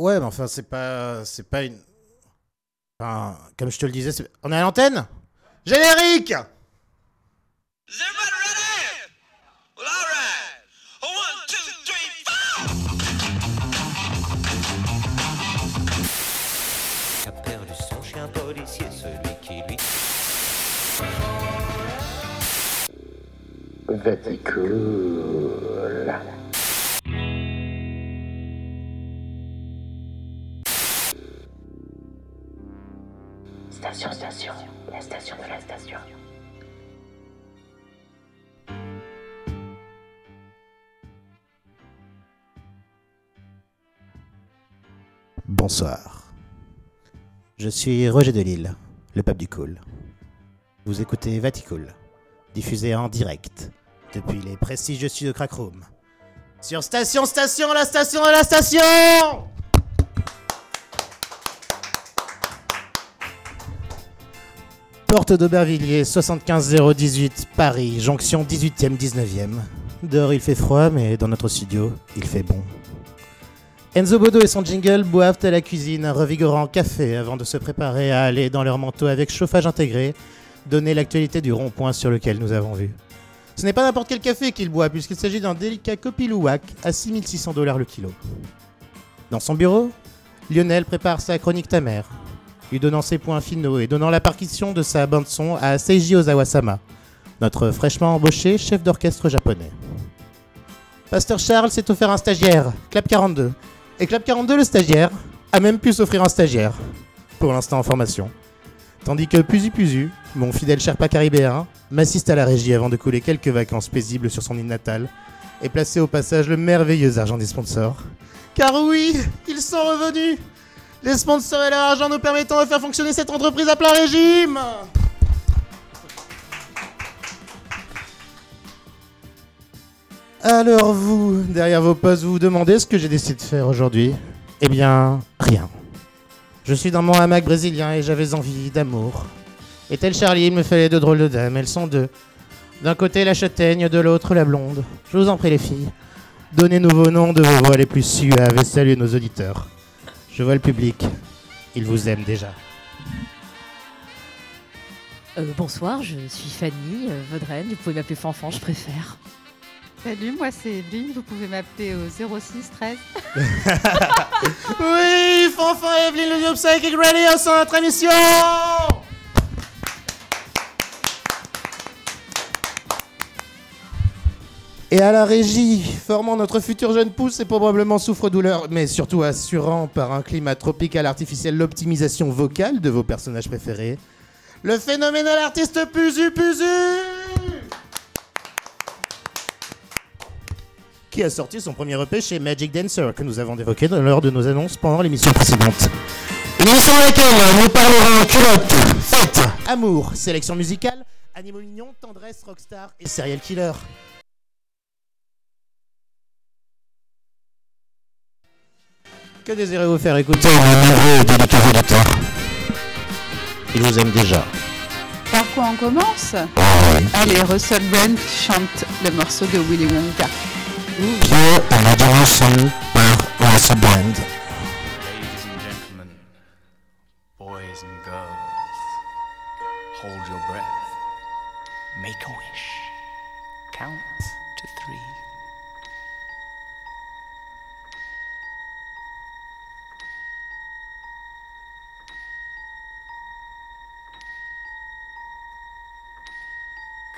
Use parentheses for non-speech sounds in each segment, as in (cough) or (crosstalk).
Ouais, mais enfin, c'est pas, c'est pas une. Enfin, comme je te le disais, c'est- on est à l'antenne? Générique. Bonsoir. Je suis Roger Delille, le pape du cool. Vous écoutez Vaticool, diffusé en direct depuis les prestigieux studios Crack Room. Sur Station Station, la station la station Porte d'Aubervilliers, 75018, Paris, jonction 18e, 19e. Dehors il fait froid, mais dans notre studio, il fait bon. Enzo Bodo et son jingle boivent à la cuisine un revigorant café avant de se préparer à aller dans leur manteau avec chauffage intégré, donner l'actualité du rond-point sur lequel nous avons vu. Ce n'est pas n'importe quel café qu'il boit, puisqu'il s'agit d'un délicat Copilouac à 6600 dollars le kilo. Dans son bureau, Lionel prépare sa chronique ta mère, lui donnant ses points finaux et donnant la partition de sa bande-son à Seiji Ozawa-sama, notre fraîchement embauché chef d'orchestre japonais. Pasteur Charles s'est offert un stagiaire, Clap 42. Et Clap 42, le stagiaire, a même pu s'offrir un stagiaire, pour l'instant en formation. Tandis que Puzu Puzu, mon fidèle Sherpa caribéen, m'assiste à la régie avant de couler quelques vacances paisibles sur son île natale, et placer au passage le merveilleux argent des sponsors. Car oui, ils sont revenus Les sponsors et leur argent nous permettant de faire fonctionner cette entreprise à plein régime Alors vous, derrière vos postes, vous vous demandez ce que j'ai décidé de faire aujourd'hui? Eh bien, rien. Je suis dans mon hamac brésilien et j'avais envie d'amour. Et tel Charlie, il me fallait deux drôles de dames, elles sont deux. D'un côté la châtaigne, de l'autre la blonde. Je vous en prie les filles, donnez-nous vos noms de vos voix les plus suaves et saluez nos auditeurs. Je vois le public, il vous aime déjà. Euh, bonsoir, je suis Fanny euh. Vous pouvez m'appeler Fanfan, je préfère. Salut, moi c'est Evelyne, vous pouvez m'appeler au 06 13. (laughs) Oui, Fanfan Evelyne, le New Psychic Radio sur notre émission. Et à la régie, formant notre futur jeune pousse et probablement souffre-douleur, mais surtout assurant par un climat tropical artificiel l'optimisation vocale de vos personnages préférés, le phénoménal artiste Puzu Puzu Qui a sorti son premier EP chez Magic Dancer, que nous avons évoqué lors de nos annonces pendant l'émission précédente. Une émission dans laquelle nous parlerons culotte, fête, amour, sélection musicale, animaux mignons, tendresse, rockstar et serial killer. Que désirez-vous faire écouter à un heureux et délicat auditeur Il vous aime déjà. Par quoi on commence Allez, Russell Brand chante le morceau de Willy Wonka. Pure Imagination by Russell Brand. Ladies and gentlemen, boys and girls, hold your breath. Make a wish. Count to three.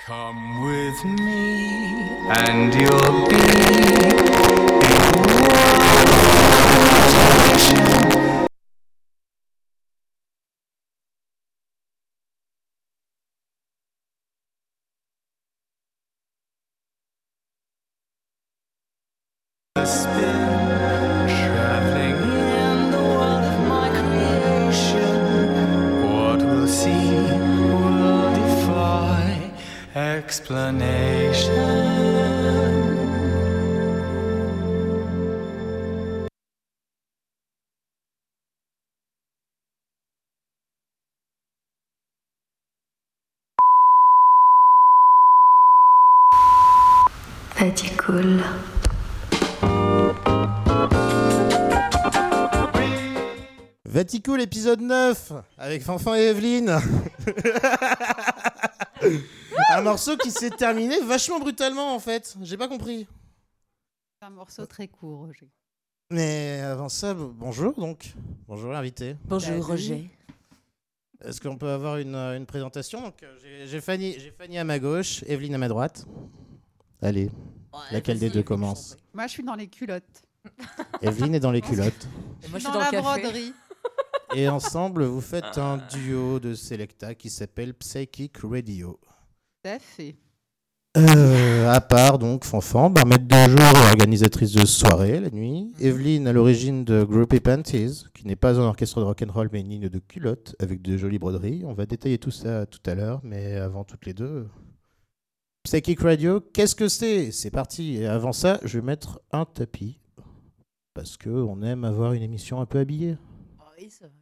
Come with me, and you'll be Vaticool. Vatico, l'épisode 9, avec Fanfan et Evelyne. (laughs) Un morceau qui s'est terminé vachement brutalement en fait. J'ai pas compris. C'est un morceau très court, Roger. Mais avant ça, bonjour donc. Bonjour invité. Bonjour Salut. Roger. Est-ce qu'on peut avoir une, euh, une présentation? Donc, euh, j'ai- J'ai Fanny, j'ai Fanny à ma gauche, Evelyne à ma droite. Allez, laquelle des deux commence Moi, je suis dans les culottes. (laughs) Evelyne est dans les culottes. Et moi je suis dans, dans, la le café. broderie. (laughs) Et ensemble, vous faites un duo de Selecta qui s'appelle Psychic Radio. Tout à fait. Euh, à part donc Fanfan, barmaid de jour et organisatrice de soirée la nuit. Evelyne à l'origine de Groupie Panties, qui n'est pas un orchestre de rock'n'roll mais une ligne de culottes avec de jolies broderies. On va détailler tout ça tout à l'heure, mais avant toutes les deux. Psychic Radio, qu'est-ce que c'est? C'est parti. Et avant ça, je vais mettre un tapis. Parce que on aime avoir une émission un peu habillée. Oh oui, c'est vrai.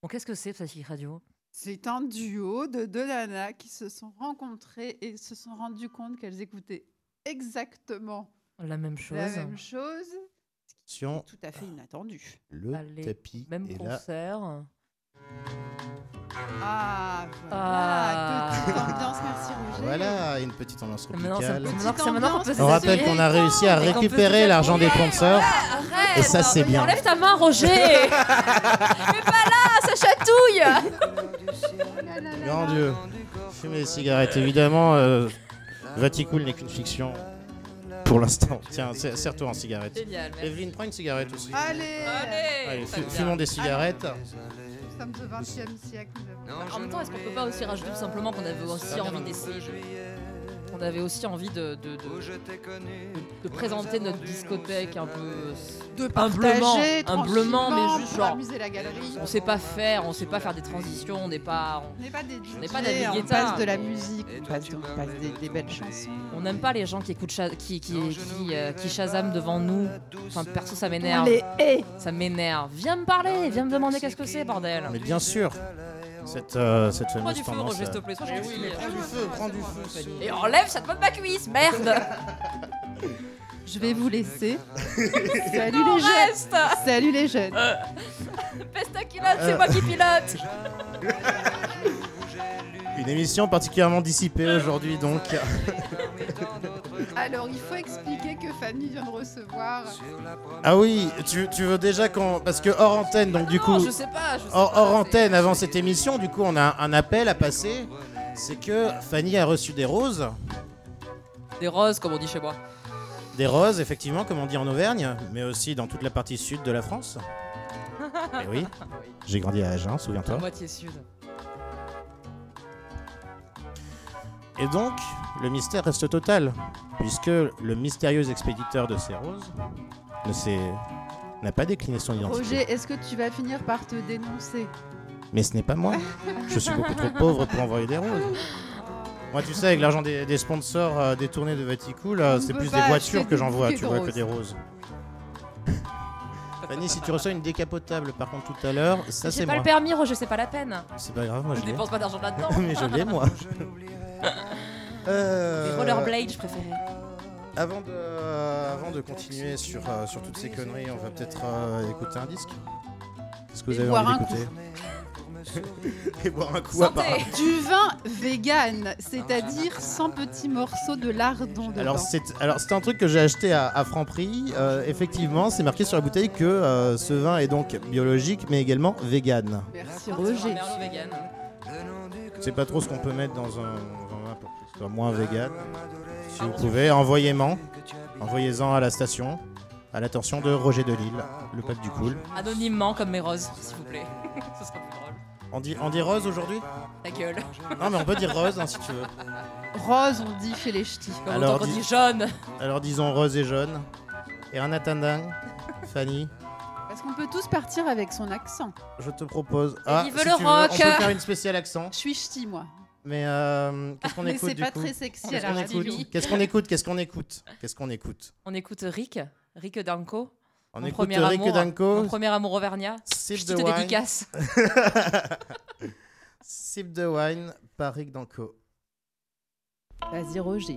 Bon, qu'est-ce que c'est Psychic Radio? C'est un duo de deux nanas qui se sont rencontrées et se sont rendues compte qu'elles écoutaient exactement La même chose. la même chose. Tout à fait inattendu. le Allez, tapis Même est là. Concert. Ah, voilà. Ah. Petite ambiance, merci Roger. Voilà, une petite ambiance tropicale. On rappelle qu'on a réussi à récupérer l'argent des sponsors. Arrête Et ça, c'est bien. Enlève ta main, Roger (laughs) Mais pas là, ça chatouille Grand Dieu. Fumer des cigarettes, évidemment. Euh, Vaticool n'est qu'une fiction. Pour l'instant. Tiens, ser- serre-toi en cigarette. Génial. Evelyne, prends une cigarette aussi. Allez, Allez, fumons des cigarettes. Au XXe siècle. nous avons- En même temps, est-ce qu'on peut pas aussi rajouter tout simplement qu'on avait aussi envie d'essayer On avait aussi envie de, de, de, de- de présenter notre discothèque un peu. De Humblement, humblement, mais juste genre- amuser la galerie. On sait pas faire, on sait pas faire des transitions, on n'est pas. On n'est pas des On pas on passe de la musique, on passe, on passe des, des belles chansons. On n'aime pas les gens qui écoutent qui qui qui, euh, qui Shazam devant nous. Enfin perso ça m'énerve. Ça m'énerve. Viens me parler, viens me demander qu'est-ce que c'est bordel. Mais bien sûr, cette, euh, cette Prends fameuse du feu, tendance. Roger, s'il te à- plaît, sois Eh prends du feu, prends du feu. Fanny. Et enlève cette bonne ma cuisse, merde Je vais vous laisser. (laughs) Salut les jeunes. reste Salut les jeunes. (laughs) Peste ta culotte, c'est moi qui pilote (laughs) Une émission particulièrement dissipée aujourd'hui, donc. Alors il faut expliquer que Fanny vient de recevoir. Ah oui, tu, tu veux déjà qu'on. Parce que hors antenne, donc du coup. Non, je sais pas, je sais Hors, pas, hors antenne, avant cette émission, du coup, on a un appel à passer. C'est que Fanny a reçu des roses. Des roses, comme on dit chez moi. Des roses, effectivement, comme on dit en Auvergne, mais aussi dans toute la partie sud de la France. (laughs) Et oui, j'ai grandi à Agen, souviens-toi. Moitié sud. Et donc, le mystère reste total, puisque le mystérieux expéditeur de ces roses ne s'est- n'a pas décliné son identité. Roger, est-ce que tu vas finir par te dénoncer? Mais ce n'est pas moi. Je suis beaucoup trop pauvre pour envoyer des roses. (laughs) Moi, tu sais, avec l'argent des, des sponsors euh, détournés de Vaticool, euh, c'est plus pas des voitures que j'envoie, tu vois, que des roses. (laughs) Fanny, si tu reçois une décapotable par contre tout à l'heure, ça J'ai c'est pas moi. le permis, Roger, c'est pas la peine. C'est pas grave, moi Je dépense pas d'argent là-dedans. (laughs) Mais je l'ai moi. Euh, Les rollerblades, je préférais. Avant de, euh, avant de continuer sur, euh, sur toutes ces conneries, on va peut-être euh, écouter un disque. Est-ce que vous Et avez boire envie un d'écouter (laughs) Et boire un coup Santé apparemment. Du vin vegan, c'est-à-dire sans petits morceaux de lardon dedans. Alors c'est alors c'est un truc que j'ai acheté à, à Franprix. Euh, effectivement, c'est marqué sur la bouteille que euh, ce vin est donc biologique, mais également vegan. Merci Roger. Merlot vegan. Je sais pas trop ce qu'on peut mettre dans un, soit moins vegan. Si vous pouvez, envoyez-en, envoyez-en à la station, à l'attention de Roger Delille, le pape du cool. Anonymement, comme mes roses, s'il vous plaît. (laughs) Ce sera plus drôle. On dit, on dit rose aujourd'hui? Ta gueule. Non, mais on peut dire rose hein, si tu veux. Rose, on dit chez les ch'tis. Comme Alors, autant qu'on dis- dit jaune. Alors disons rose et jaune. Et en attendant, Fanny, Parce qu'on peut tous partir avec son accent? je te propose. Ah, vive si le tu veux, rock On peut faire une spéciale accent. Je suis ch'ti, moi. Mais euh, qu'est-ce qu'on (laughs) Mais écoute c'est du pas coup très sexy à Qu'est-ce la qu'on écoute Qu'est-ce qu'on écoute Qu'est-ce qu'on écoute Qu'est-ce qu'on écoute? On écoute Rick, Rick Danko. On Mon écoute premier Rick amour, Danko, Mon premier amour auvergnat. Sip te Wine. dédicace. (laughs) Sip the Wine par Rick Danko. Vas-y, Roger.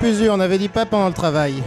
Puzu, on avait dit pas pendant le travail.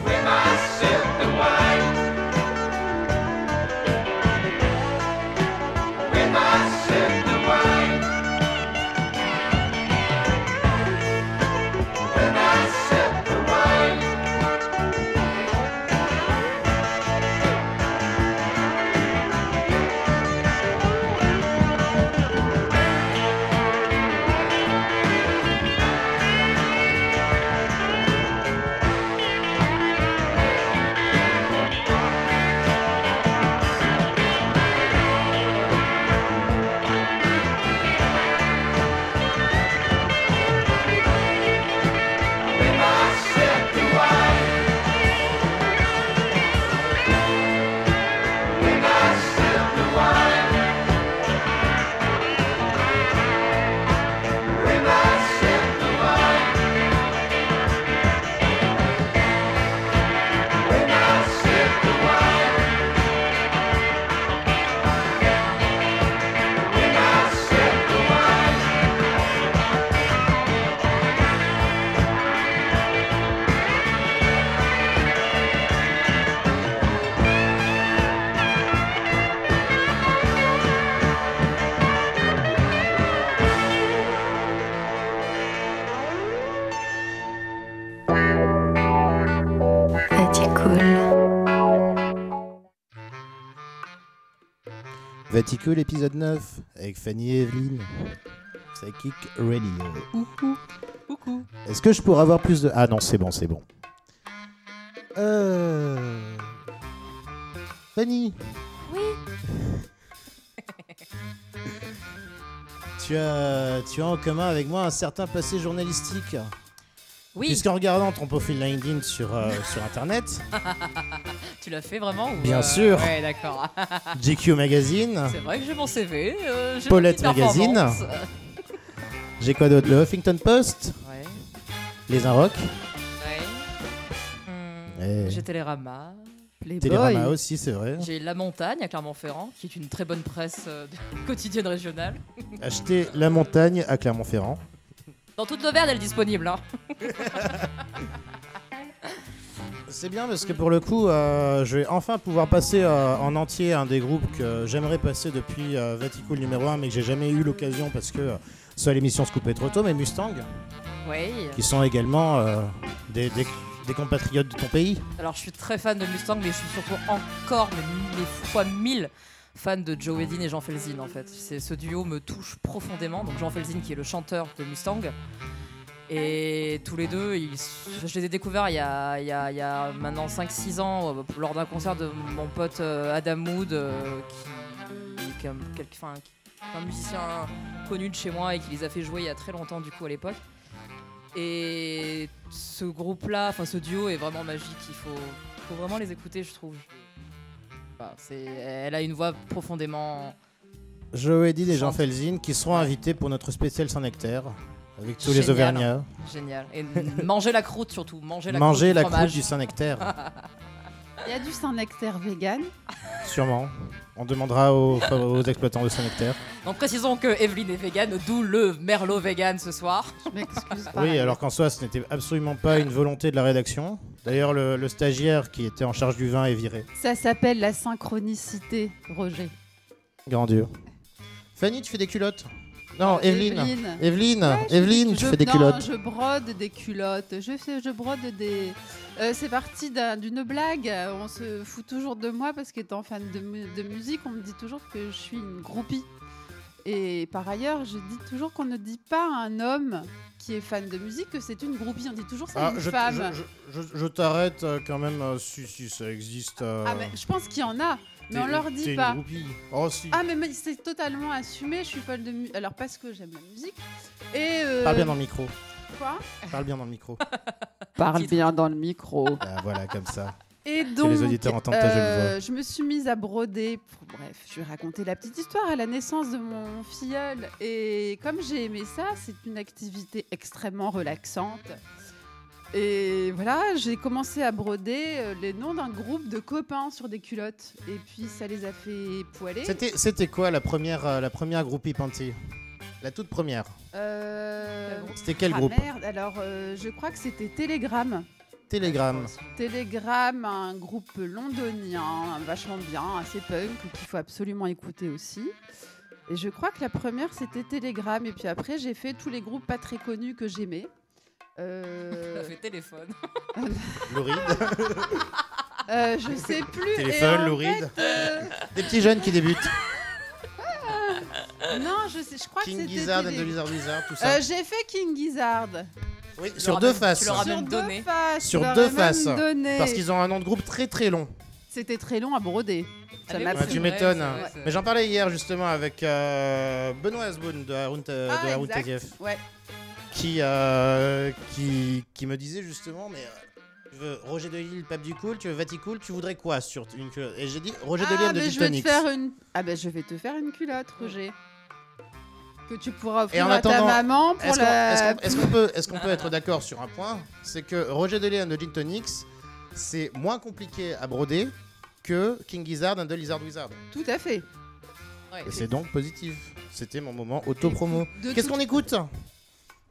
Vatico, l'épisode 9, avec Fanny et Evelyne. Psychic Radio. Coucou. Est-ce que je pourrais avoir plus de... Ah non, c'est bon, c'est bon. Euh... Fanny Oui. tu as, tu as en commun avec moi un certain passé journalistique. Oui. Puisqu'en regardant ton profil LinkedIn sur, euh, (laughs) sur Internet, (laughs) Tu l'as fait vraiment ou, Bien euh, sûr. Ouais, d'accord. (laughs) GQ Magazine, C'est vrai que j'ai mon CV. euh, j'ai Paulette Magazine. j'ai quoi d'autre? Le Huffington Post, Ouais. Les Inrocks, Ouais. Hmm. J'ai Télérama. Télérama aussi, c'est vrai. J'ai La Montagne à Clermont-Ferrand, qui est une très bonne presse euh, quotidienne régionale. Acheter La Montagne à Clermont-Ferrand. Dans toute l'Auvergne, elle est disponible. Hein. (laughs) C'est bien parce que pour le coup, euh, je vais enfin pouvoir passer euh, en entier un des groupes que j'aimerais passer depuis euh, numéro 1, mais que j'ai jamais eu l'occasion parce que soit l'émission se coupait trop tôt, mais Mustang, Oui. qui sont également euh, des, des- des compatriotes de ton pays. Alors, je suis très fan de Mustang, mais je suis surtout encore, mais mille fois mille, fan de Joe Edin et Jean Felzin, en fait. Ce duo me touche profondément. Donc, Jean Felzin, qui est le chanteur de Mustang. Et tous les deux, je les ai découverts il y a, maintenant 5-6 ans euh, lors d'un concert de mon pote euh, Adam Mood, euh, qui, est un, un musicien connu de chez moi et qui les a fait jouer il y a très longtemps du coup à l'époque. Et ce groupe-là, enfin ce duo est vraiment magique. Il faut vraiment les écouter, je trouve. Elle a une voix profondément. Joe Eddy et Jean. Felzin qui seront invités pour notre spécial Saint-Nectaire avec tous les. Auvergnats. Génial. Et manger la croûte surtout. Manger la Manger croûte. la croûte du Saint-Nectaire, (laughs) Il y a du Saint-Nectaire vegan. sûrement. On demandera aux, aux exploitants de Saint-Nectaire. Donc précisons que Evelyne est végane, d'où le merlot vegan ce soir. Je m'excuse. Oui, alors qu'en soi, ce n'était absolument pas une volonté de la rédaction. D'ailleurs, le, le stagiaire qui était en charge du vin est viré. Ça s'appelle la synchronicité, Roger. Grand Dieu. Fanny, tu fais des culottes? Non, Evelyne. Evelyne. Evelyne, Ouais, je Evelyne, tu je- fais des non, culottes. je brode des culottes. Je, fais, je brode des. Euh, c'est parti d'un- d'une blague. On se fout toujours de moi parce qu'étant fan de, mu- de musique, on me dit toujours que je suis une groupie. Et par ailleurs, je dis toujours qu'on ne dit pas à un homme qui est fan de musique que c'est une groupie. On dit toujours c'est Ah, une je femme. je- je- je t'arrête euh, quand même. euh, si, si, ça existe. euh, Ah, mais je pense qu'il y en a, mais on leur dit pas. Oh, si. Ah mais, mais c'est totalement assumé, je suis folle de musique. Alors parce que j'aime la musique. Et euh, Parle bien dans le micro. quoi? Parle bien dans le micro. (laughs) Parle bien dans le micro. Ah, voilà, comme ça. Et donc, les auditeurs entendent ta jolie euh, je me suis mise à broder. Bref, je vais raconter la petite histoire à la naissance de mon filleul. Et comme j'ai aimé ça, c'est une activité extrêmement relaxante. Et voilà, j'ai commencé à broder euh, les noms d'un groupe de copains sur des culottes. Et puis ça les a fait poiler. C'était c'était quoi la première, euh, la première groupie panty La toute première. Euh... C'était quel ah, groupe? merde, alors euh, je crois que c'était Telegram. Telegram. Telegram, un groupe londonien, vachement bien, assez punk, qu'il faut absolument écouter aussi. Et je crois que la première c'était Telegram, et puis après j'ai fait tous les groupes pas très connus que j'aimais. Euh, Ça fait téléphone. (laughs) Louride. euh, je sais plus. Téléphone, Louride. fait, euh, Des petits jeunes qui débutent. non, je sais, je crois King que c'était. Gizzard and Télé- the Lizard Wizard, tout ça. Euh, j'ai fait King Gizzard. oui, Tu sur deux même- faces. tu Sur même deux faces. Sur deux faces. Parce qu'ils ont un nom de groupe très très long. C'était très long à broder. Ça Ah, Ouais, tu m'étonnes. Mais j'en parlais hier justement avec euh, Benoît Asboun de Haroun, de Ah, Ouais. Qui, euh, qui, qui me disait justement mais euh, tu veux Roger Delille, Pape du Cool, tu veux Vaticool, tu voudrais quoi sur une culotte Et j'ai dit Roger Delille Ah, de mais je vais te faire une. Ah ben je vais te faire une culotte, Roger. Que tu pourras offrir en à ta maman pour Est-ce qu'on la. est-ce qu'on- peut, est-ce qu'on peut (laughs) être d'accord sur un point C'est que Roger Delille de Gin Tonics, c'est moins compliqué à broder que King Gizzard and the Lizard Wizard. Tout à fait. Ouais. Et c'est donc positif. C'était mon moment auto-promo. Qu'est-ce qu'on écoute?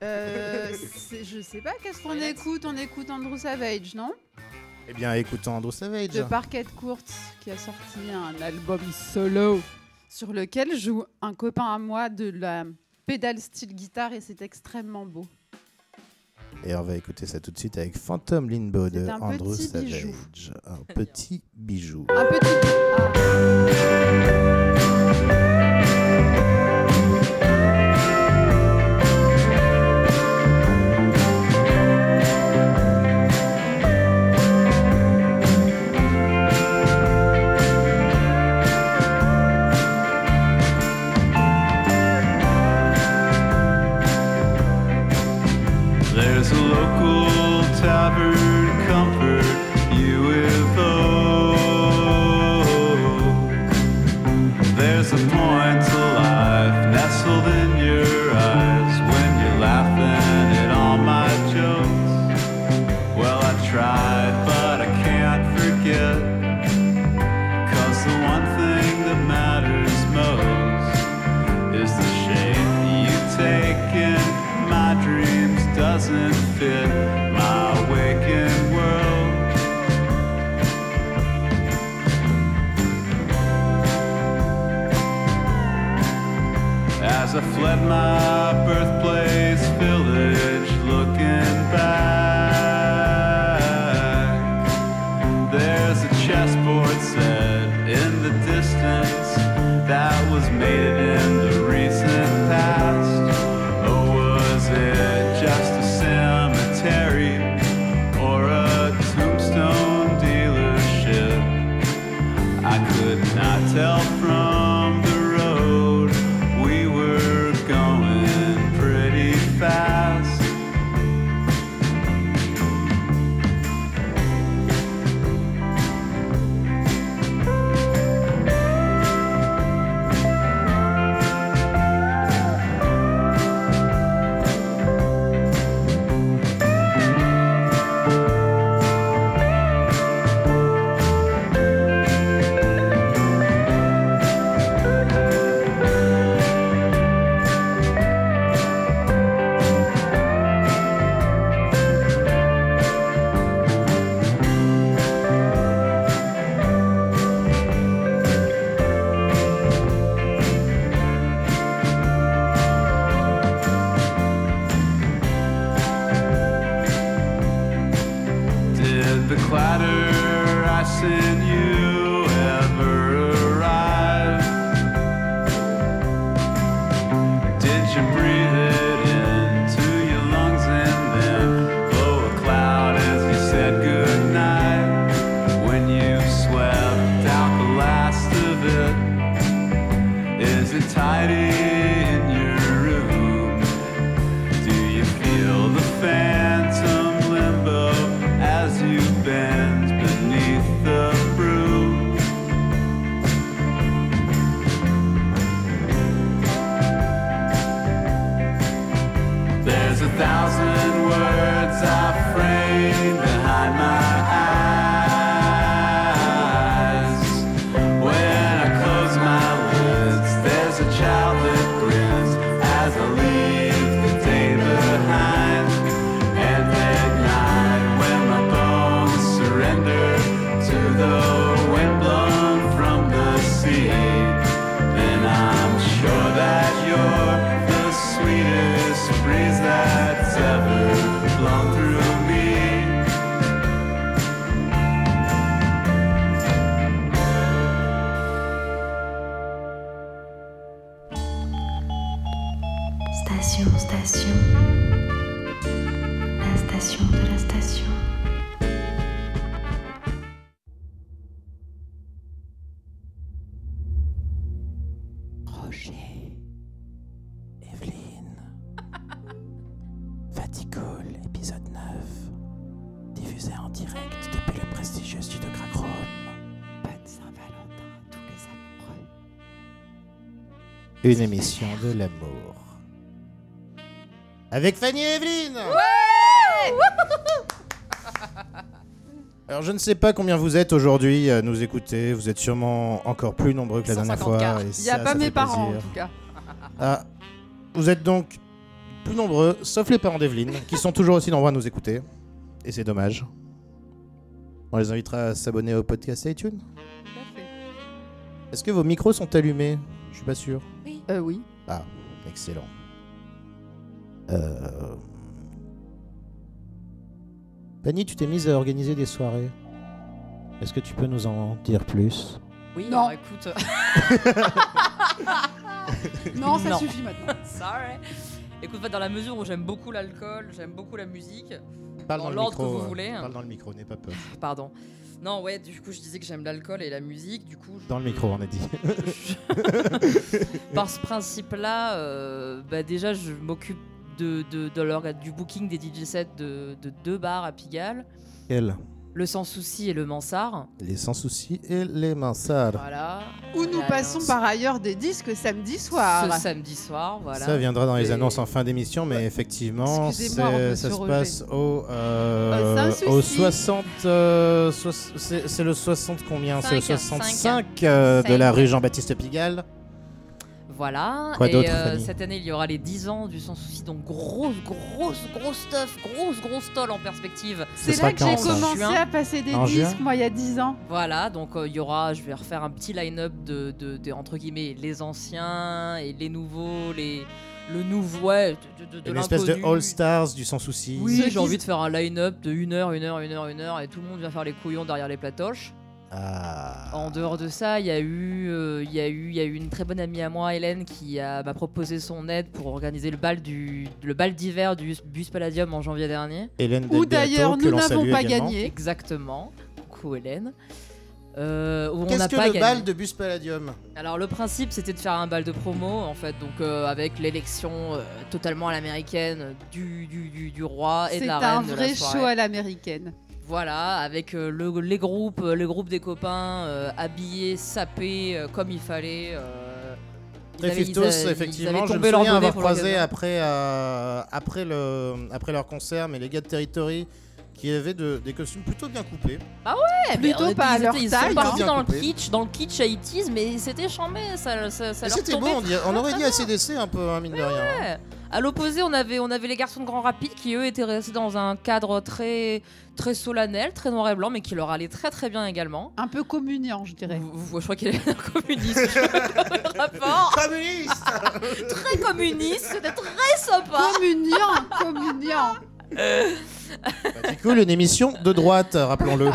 Euh, c'est- je sais pas, qu'est-ce qu'on écoute On écoute Andrew Savage, non? Eh bien, écoutons Andrew Savage. De Parquet Court, qui a sorti un album solo sur lequel joue un copain à moi de la pédale style guitare et c'est extrêmement beau. Et on va écouter ça tout de suite avec Phantom Limbo de C'est un Andrew petit Savage. bijou. Un petit bijou. Un petit. Ah. Thousand Une émission de l'amour. Avec Fanny et Evelyne Alors je ne sais pas combien vous êtes aujourd'hui à nous écouter, vous êtes sûrement encore plus nombreux que la dernière 150 fois. et Il n'y ça, a pas ça mes parents plaisir. en tout cas. Ah, vous êtes donc plus nombreux, sauf les parents d'Evelyne, qui sont toujours aussi nombreux à nous écouter. Et c'est dommage. On les invitera à s'abonner au podcast iTunes. Tout à fait. Est-ce que vos micros sont allumés? Je suis pas sûr. Euh, oui. Ah, excellent. Euh... Fanny, tu t'es mise à organiser des soirées. Est-ce que tu peux nous en dire plus? Oui, Non. alors écoute. (laughs) Non, ça Non. suffit maintenant. (laughs) Sorry. Écoute, dans la mesure où j'aime beaucoup l'alcool, j'aime beaucoup la musique. Parle Dans l'ordre que vous euh, voulez. Parle dans le micro, n'aie pas peur. (laughs) Pardon. Non, ouais, du coup, je disais que j'aime l'alcool et la musique. Du coup, je- Dans le micro, on a dit. (laughs) Par ce principe-là, euh, bah déjà, je m'occupe de, de, du booking des DJ sets de, de deux bars à Pigalle, Quel? Le Sans Souci et le Mansard. Les sans soucis et les mansards. Voilà. Où nous passons par ailleurs des disques samedi soir. Ce samedi soir, voilà. Ça viendra dans les Et- annonces en fin d'émission, mais effectivement, ça se Roger. passe au, euh, Euh, c'est un au souci. 60. euh, soix- c'est le 60 combien? C'est le Cinq, 65 euh, de la rue Jean-Baptiste Pigalle. Voilà. Quoi et d'autre, euh, cette année, il y aura les 10 ans du Sans Souci, donc grosse, grosse, grosse stuff, grosse, grosse tolle en perspective. C'est là que j'ai commencé Juin. à passer des En disques, juin moi, il y a 10 ans. Voilà, donc euh, il y aura, je vais refaire un petit line-up de, de, de, entre guillemets, les anciens et les nouveaux, les, le nouveau, ouais, de, de, de Une espèce de. All Stars du sans souci. Oui, j'ai envie de faire un line-up de 1 heure, 1 heure, 1 heure, 1 heure, et tout le monde vient faire les couillons derrière les platoches. Ah. En dehors de ça, il y a eu, euh, il y a eu, il y a eu une très bonne amie à moi, Hélène, qui a- m'a proposé son aide pour organiser le bal du, le bal d'hiver du Bus Palladium en janvier dernier. Hélène Beato, d'ailleurs, nous n'avons pas également. gagné. Exactement. Coucou Hélène. Euh, Qu'est-ce que pas le gagné. bal de Bus Palladium? Alors le principe c'était de faire un bal de promo en fait, donc euh, avec l'élection euh, totalement à l'américaine du, du, du, du roi et de C'est la reine un de la vrai show à l'américaine. Voilà, avec euh, le- les groupes, euh, les groupes des copains euh, habillés, sapés euh, comme il fallait. euh, ils Très avaient- ils Fiftos, effectivement, je me souviens avoir croisé après, euh, après, le, après leur concert, mais les gars de Territory qui avaient de- des costumes plutôt bien coupés. Ouais, mais Plutôt on- pas à ils leur étaient- Ils taille, sont partis hein. dans le kitsch, dans le kitsch 80s, mais c'était chambé, ça, ça, ça Mais leur C'était beau, tombait on, dirait- on aurait dit. ACDC un peu, hein, mine de rien. hein. À l'opposé, on avait, on avait les garçons de Grand Rapide qui eux étaient restés dans un cadre très, très solennel, très noir et blanc, mais qui leur allait très très bien également. Un peu communiant, je dirais. Vous- vous- je crois qu'il est un communiste. le rapport. Communiste (laughs) Très communiste, c'était très sympa. Communiant, communiant. Bah, Du coup, une émission de droite, rappelons-le.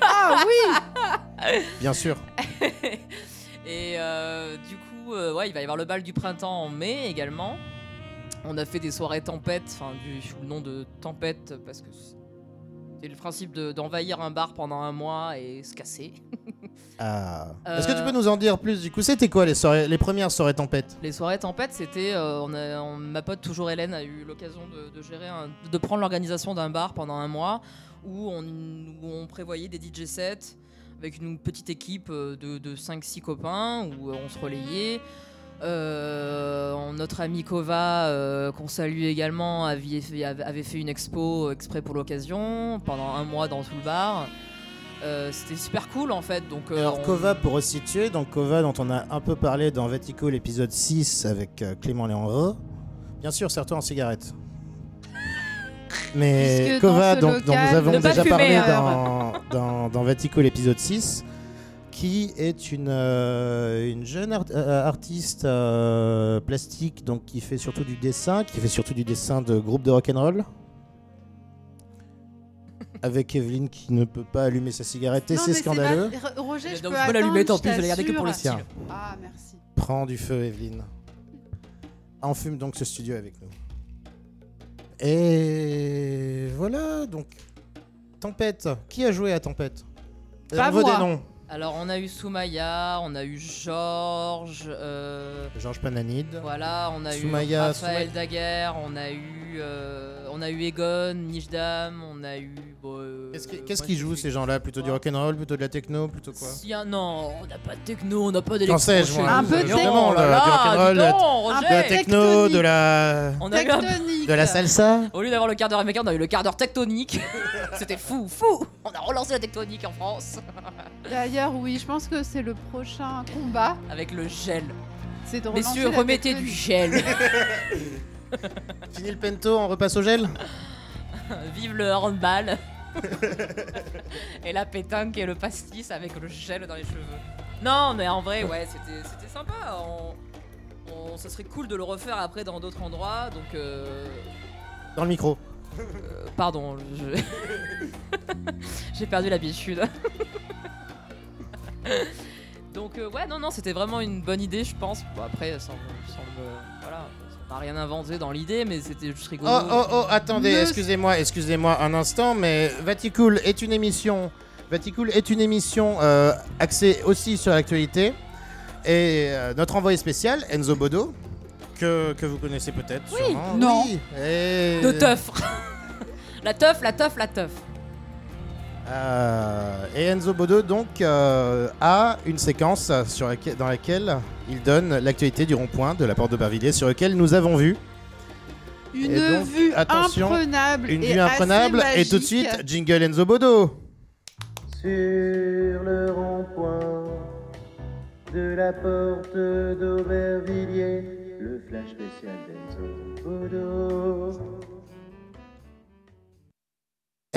Ah oui Bien sûr. Et euh, du coup, euh, ouais, il va y avoir le bal du printemps en mai également. On a fait des soirées tempête, enfin du sous le nom de tempête parce que c'est le principe de- d'envahir un bar pendant un mois et se casser. (laughs) Ah. Euh, Est-ce que tu peux nous en dire plus Du coup, c'était quoi les, soirées, les premières soirées tempête Les soirées tempête, c'était, euh, on a- on- ma pote toujours Hélène a eu l'occasion de, de gérer, un- de prendre l'organisation d'un bar pendant un mois où on, où on prévoyait des DJ sets avec une petite équipe euh, de, de 5-6 copains où euh, on se relayait. Euh, notre ami Kova, euh, qu'on salue également, avait fait, avait fait une expo exprès pour l'occasion pendant un mois dans tout le bar. Euh, C'était super cool en fait. Donc, Alors on- Kova pour resituer, donc Kova dont on a un peu parlé dans Vatico l'épisode 6 avec Clément Léandre. Bien sûr, serre-toi en cigarette. (laughs) Mais Puisque Kova dont nous avons déjà fumer, parlé dans, dans, dans Vatico l'épisode 6, qui est une, euh, une jeune art- euh, artiste euh, plastique donc qui fait surtout du dessin, qui fait surtout du dessin de groupe de rock'n'roll. (laughs) Avec Evelyne qui ne peut pas allumer sa cigarette et Non, c'est scandaleux. pas- Roger, je Donc, peux peux l'allumer, tant pis, je vais la garder que pour le style. Ah, merci. Prends du feu, Evelyne. enfume donc ce studio avec nous. Et voilà, donc. Tempête. Qui a joué à Tempête? Pas moi. des noms. Alors, on a eu Soumaya, on a eu Georges, euh, Georges Pananide. voilà, on a Soumaya, eu Raphaël Soumaya- Daguerre, on a eu, euh, on a eu Egon, Nishdam, on a eu. bon, euh, Qu'est-ce qu'ils jouent ces gens-là Plutôt du rock'n'roll, plutôt de la techno, plutôt quoi Si, un- non, on n'a pas de techno, on n'a pas d'électro. Un peu Évidemment, techno. du rock'n'roll, de la- Un de la peu techno, de la, On a de la salsa. Au lieu d'avoir le quart d'heure américain, on a eu le quart d'heure tectonique. C'était fou, fou. On a relancé la tectonique en France D'ailleurs, oui, je pense que c'est le prochain combat. avec le gel. C'est de Messieurs, la remettez du gel. (laughs) Fini le pento, on repasse au gel Vive le handball. et la pétanque et le pastis avec le gel dans les cheveux. Non, mais en vrai, ouais, c'était c'était sympa. On, on- ça serait cool de le refaire après dans d'autres endroits. Donc, euh, Dans le micro. euh, pardon, je- (laughs) j'ai perdu l'habitude. (laughs) donc, euh, ouais, non, non, c'était vraiment une bonne idée, je pense. Bon, après, sans, sans me- voilà, on n'a rien inventé dans l'idée, mais c'était juste rigolo. Oh, oh, oh, attendez, excusez-moi, excusez-moi un instant, mais Vaticool est une émission. Vaticool est une émission euh, axée aussi sur l'actualité. Et euh, notre envoyé spécial, Enzo Bodo, que, que vous connaissez peut-être. Oui. sûrement. Non. Oui. Et- De teuf. (laughs) la teuf, la teuf, la teuf. Euh, et Enzo Bodo donc euh, a une séquence sur laquelle- dans laquelle il donne l'actualité du rond-point de la porte d'Aubervilliers sur lequel nous avons vu Une donc, vue attention, imprenable. une et vue assez imprenable et tout de suite jingle Enzo Bodo. Sur le rond-point de la porte d'Aubervilliers, le flash spécial d'Enzo Bodo.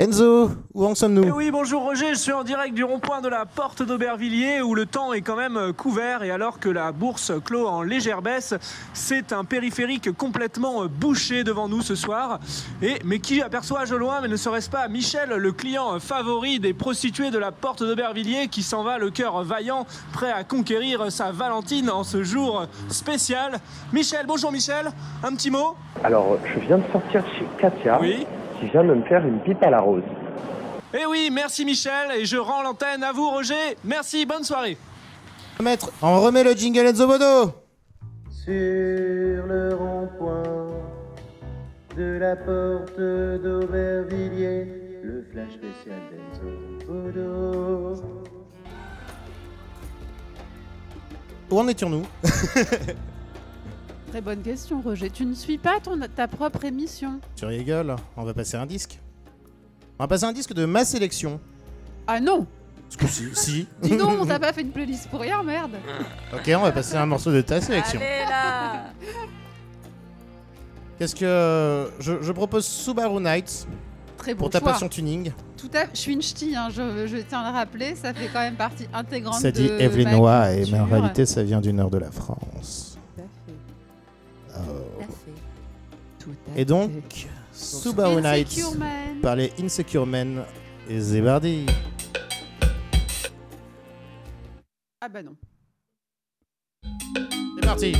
Enzo, où en Eh sommes-nous oui, bonjour Roger, je suis en direct du rond-point de la porte d'Aubervilliers où le temps est quand même euh, couvert et alors que la bourse clôt en légère baisse, c'est un périphérique complètement euh, bouché devant nous ce soir. Et mais qui aperçois-je loin mais ne serait-ce pas Michel, le client euh, favori des prostituées de la porte d'Aubervilliers qui s'en va le cœur vaillant, prêt à conquérir sa Valentine en ce jour spécial? Michel, bonjour Michel, un petit mot? Alors, je viens de sortir chez Katia, Oui. Qui vient de me faire une pipe à la rose. Eh oui, merci Michel et je rends l'antenne à vous Roger. Merci, bonne soirée. Maître, on remet le jingle Enzo Bodo. Sur le rond-point de la porte d'Aubervilliers, le flash spécial d'Enzo Bodo. Où en étions-nous? (laughs) Très bonne question, Roger. Tu ne suis pas ton, ta propre émission. Tu rigoles, on va passer un disque. On va passer un disque de ma sélection. Ah non Ce coup-ci, si. (laughs) Dis donc, on t'a (laughs) pas fait une playlist pour rien, merde Ok, on va passer un morceau de ta sélection. Allez là (laughs) Qu'est-ce que. Je, je propose Subaru Nights Très bon pour ta choix. passion tuning. Tout à... Je suis une ch'ti, hein, je, je tiens à le rappeler, ça fait quand même partie intégrante Ça de dit ma Evelynois, et mais en réalité, ça vient du nord de la France. Tout à fait. Tout à Et donc, fait. Subaru Nights par les Insecure Men et Zebardi. Ah bah non. C'est parti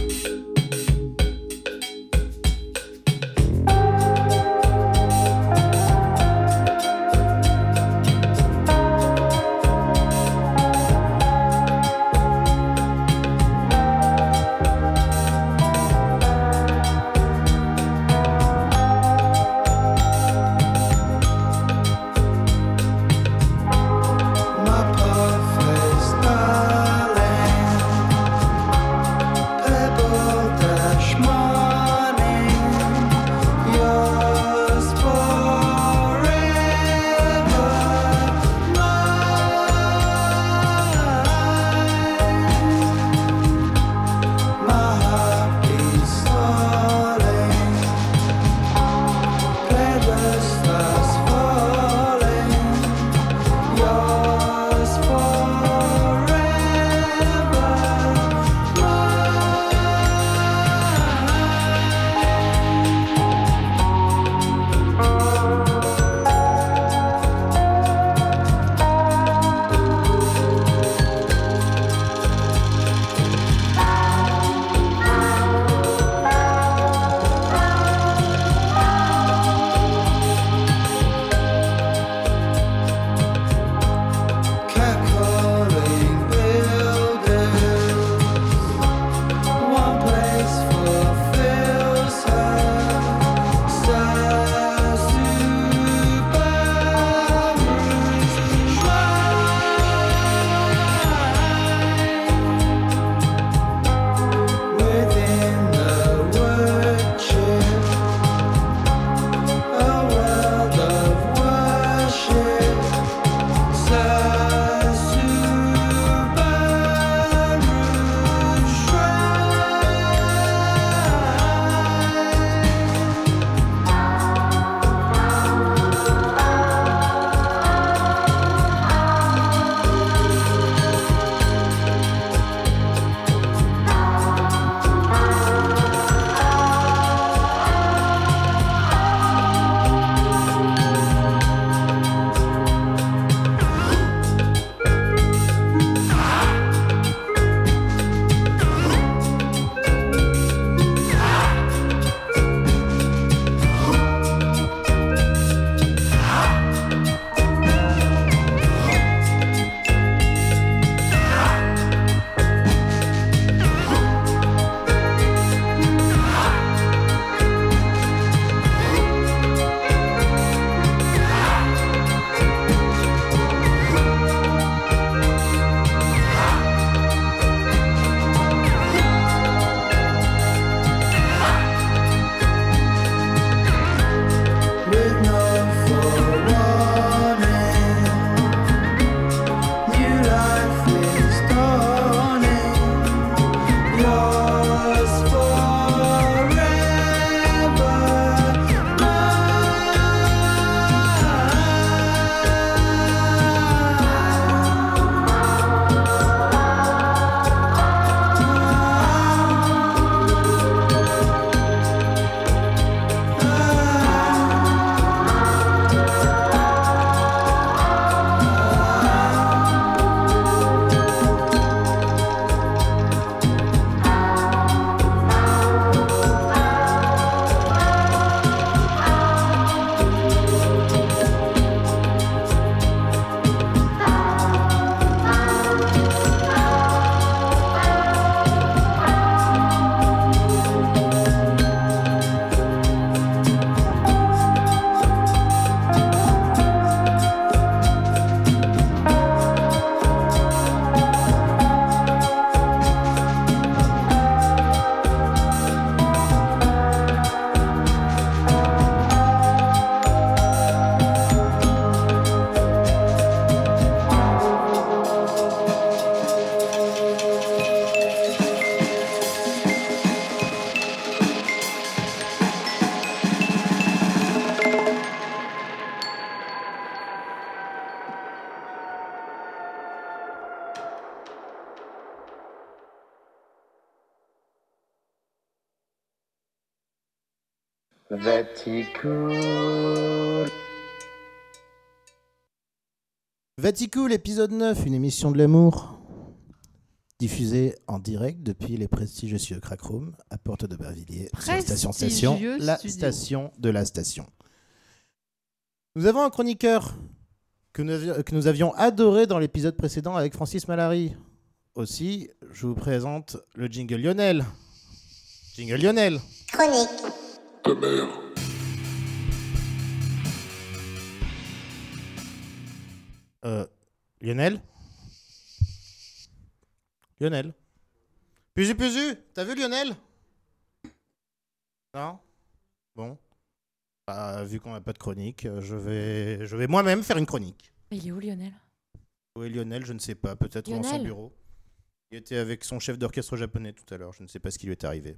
Vaticool, épisode 9, une émission de l'amour. Diffusée en direct depuis les prestigieux Crack Room à Porte de Bervilliers. sur station station, la studio. station de la station. Nous avons un chroniqueur que nous, avions- que nous avions adoré dans l'épisode précédent avec Francis Malary. Aussi, je vous présente le jingle Lionel. Jingle Lionel. Euh, Lionel Lionel Puzu Puzu T'as vu Lionel? Non? Bon. Bah, vu qu'on n'a pas de chronique, euh, je vais, je vais moi-même faire une chronique. Il est où Lionel? Où est Lionel Je ne sais pas. Peut-être dans son Lionel? bureau. Il était avec son chef d'orchestre japonais tout à l'heure. Je ne sais pas ce qui lui est arrivé.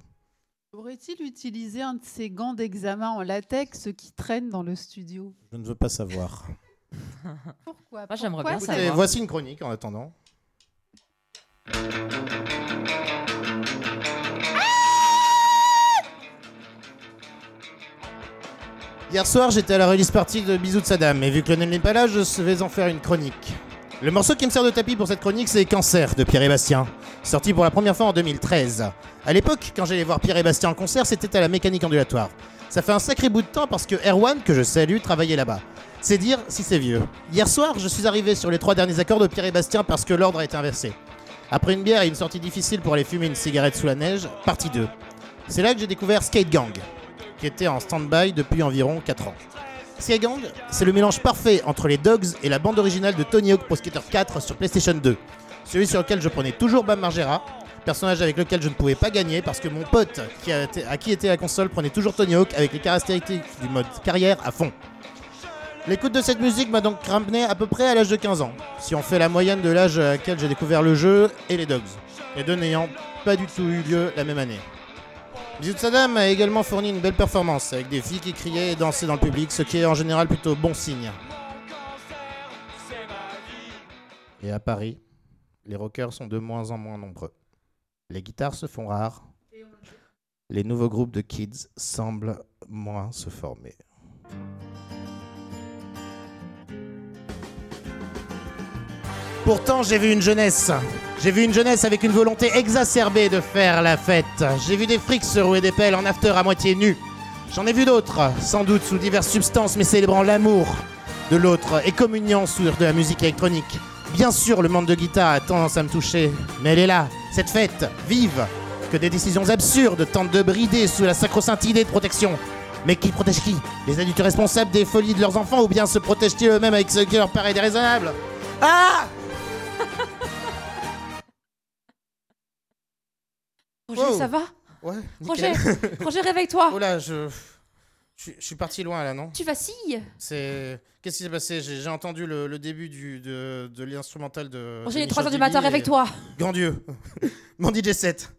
Aurait-il utilisé un de ces gants d'examen en latex qui traînent dans le studio? Je ne veux pas savoir. (laughs) Pourquoi Moi, j'aimerais bien ça- savoir. Et voici une chronique en attendant. Hier soir, j'étais à la release party de Bisous de Saddam, et vu que Lionel n'est pas là, je vais en faire une chronique. Le morceau qui me sert de tapis pour cette chronique, c'est Cancer de Pierre et Bastien, sorti pour la première fois en 2013. À l'époque, quand j'allais voir Pierre et Bastien en concert, c'était à la mécanique ondulatoire. Ça fait un sacré bout de temps parce que Erwan, que je salue, travaillait là-bas. C'est dire si c'est vieux. Hier soir, je suis arrivé sur les trois derniers accords de Pierre et Bastien parce que l'ordre a été inversé. Après une bière et une sortie difficile pour aller fumer une cigarette sous la neige, partie 2. C'est là que j'ai découvert Skate Gang, qui était en stand-by depuis environ 4 ans. Skate Gang, c'est le mélange parfait entre les Dogs et la bande originale de Tony Hawk Pro Skater 4 sur PlayStation 2. Celui sur lequel je prenais toujours Bam Margera, personnage avec lequel je ne pouvais pas gagner parce que mon pote à qui était la console prenait toujours Tony Hawk avec les caractéristiques du mode carrière à fond. L'écoute de cette musique m'a donc ramené à peu près à l'âge de 15 ans, si on fait la moyenne de l'âge à laquelle j'ai découvert le jeu et les Dogs, les deux n'ayant pas du tout eu lieu la même année. Bisous Saddam a également fourni une belle performance, avec des filles qui criaient et dansaient dans le public, ce qui est en général plutôt bon signe. Et à Paris, les rockers sont de moins en moins nombreux. Les guitares se font rares. Les nouveaux groupes de kids semblent moins se former. Pourtant, j'ai vu une jeunesse. J'ai vu une jeunesse avec une volonté exacerbée de faire la fête. J'ai vu des frics se rouer des pelles en after à moitié nus. J'en ai vu d'autres, sans doute sous diverses substances, mais célébrant l'amour de l'autre et communiant sur de la musique électronique. Bien sûr, le monde de guitare a tendance à me toucher, mais elle est là, cette fête, vive, que des décisions absurdes tentent de brider sous la sacro-sainte idée de protection. Mais qui protège qui? Les adultes responsables des folies de leurs enfants ou bien se protègent-ils eux-mêmes avec ce qui leur paraît déraisonnable? Ah Roger, Oh. ça va? Ouais, Roger, nickel. (laughs) Roger, réveille-toi Oh là, je... je... je suis parti loin là, non? Tu vacilles C'est... Qu'est-ce qui s'est passé? J'ai entendu le, le début du, de, de l'instrumental de... Roger, il est de 3h du matin, réveille-toi Grand Dieu (laughs) Mon DJ 7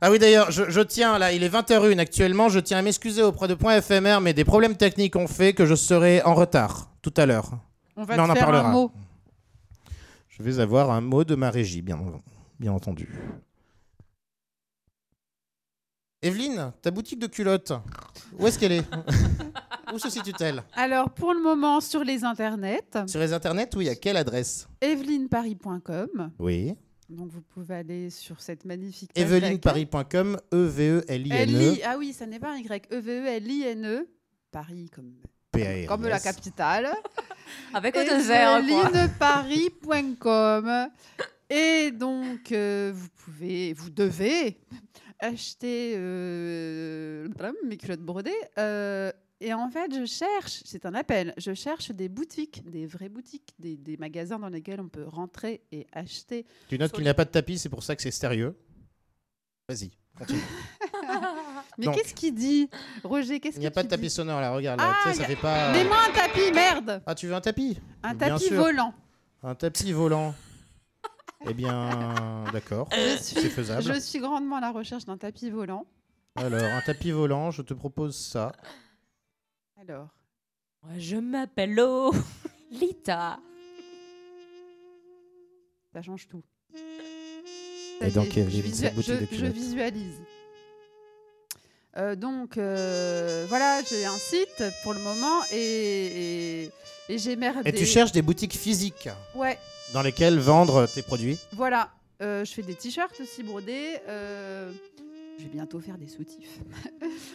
Ah oui d'ailleurs, je, je tiens là, il est 20h01 actuellement, je tiens à m'excuser auprès de Point FMR, mais des problèmes techniques ont fait que je serai en retard tout à l'heure. On va Mais on te en faire parlera. un mot. Je vais avoir un mot de ma régie, bien, bien entendu. Evelyne, ta boutique de culottes, où est-ce qu'elle est, (laughs) Où se situe-t-elle Alors, pour le moment, sur les internets, Sur les internets, oui, à quelle adresse evelynparis.com. Oui. Donc, vous pouvez aller sur cette magnifique page EvelynParis.com, E E-V-E-L-I-N-E. L-I- Ah oui, ça n'est pas un Y. E-V-E-L-I-N-E. Paris comme, P-A-R-I-S. comme la capitale. (laughs) Avec deux R, quoi. evelynparis.com. Et donc, euh, vous pouvez, vous devez acheter euh, mes culottes brodées. euh, et en fait, je cherche, c'est un appel, je cherche des boutiques, des vraies boutiques, des, des magasins dans lesquels on peut rentrer et acheter. Tu notes qu'il n'y a pas de tapis, c'est pour ça que c'est sérieux. Vas-y, continue. (laughs) Mais qu'est-ce qu'il dit Roger, qu'est-ce Il n'y a pas de tapis sonore là, regarde là. Ah, ça a- fait pas. Mets-moi un tapis, merde Ah, tu veux un tapis? Un Bien tapis sûr. volant. Un tapis volant. Eh bien, d'accord. Je suis- C'est faisable. Je suis grandement à la recherche d'un tapis volant. Alors, un tapis volant, je te propose ça. Alors, Moi, je m'appelle Lolita. (laughs) ça change tout. Et donc, je, je- je visualise. Euh, donc euh, voilà, j'ai un site pour le moment et, et, et Et des... tu cherches des boutiques physiques Ouais, dans lesquelles vendre tes produits. voilà. Euh, je fais des t-shirts aussi brodés. je vais bientôt faire des soutifs.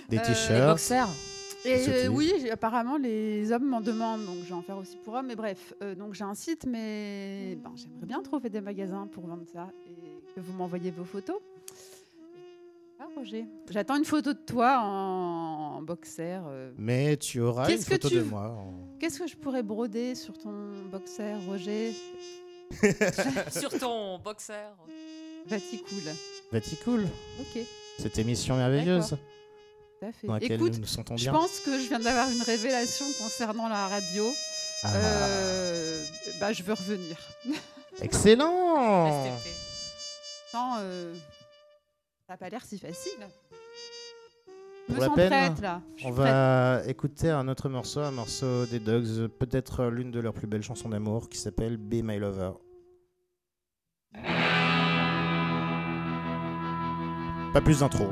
Des t-shirts. boxers. Et oui, apparemment les hommes m'en demandent, donc je vais en faire aussi pour hommes. Mais bref, donc j'ai un site, mais ben, j'aimerais bien trouver des magasins pour vendre ça et que vous m'envoyez vos photos. Ah, Roger, j'attends une photo de toi en, en boxer. euh. Mais tu auras une Qu'est-ce que photo tu de veux moi. en- Qu'est-ce que je pourrais broder sur ton boxer, Roger? (laughs) Sur ton boxer. Vati cool. Cool. Ok, Cette émission merveilleuse tout à fait. dans laquelle Écoute, nous nous sentons je bien. pense que je viens d'avoir une révélation concernant la radio. Ah, Euh, bah, je veux revenir. Excellent STP. Euh, ça n'a pas l'air si facile. Pour la peine, prête là. On va écouter un autre morceau, un morceau des Dogs, peut-être l'une de leurs plus belles chansons d'amour qui s'appelle Be My Lover. Pas plus d'intro.